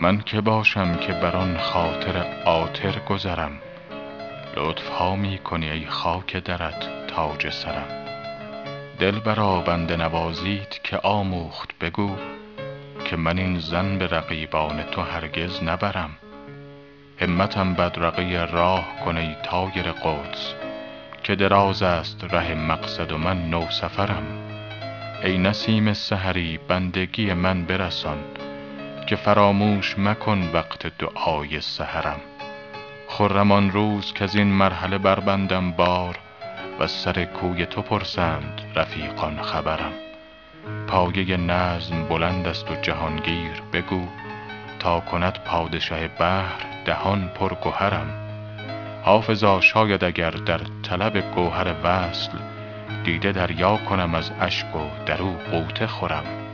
من که باشم که بر آن خاطر عاطر گذرم. لطف ها می کنی ای خاک درت تاج سرم. دلبرا بنده نوازیت که آموخت بگو که من این ظن به رقیبان تو هرگز نبرم. همتم بدرقه راه کن ای طایر قدس که دراز است ره مقصد و من نوسفرم. ای نسیم سحری بندگی من برسان که فراموش مکن وقت دعای سحرم. خرم آن روز کز این مرحله بربندم بار وز سر کوی تو پرسند رفیقان خبرم. پایه نظم بلند است و جهانگیر بگو تا کند پادشه بحر دهان پر گهرم حافظا شاید اگر در طلب گوهر وصل دیده دریا کنم از اشک و در او غوطه خورم.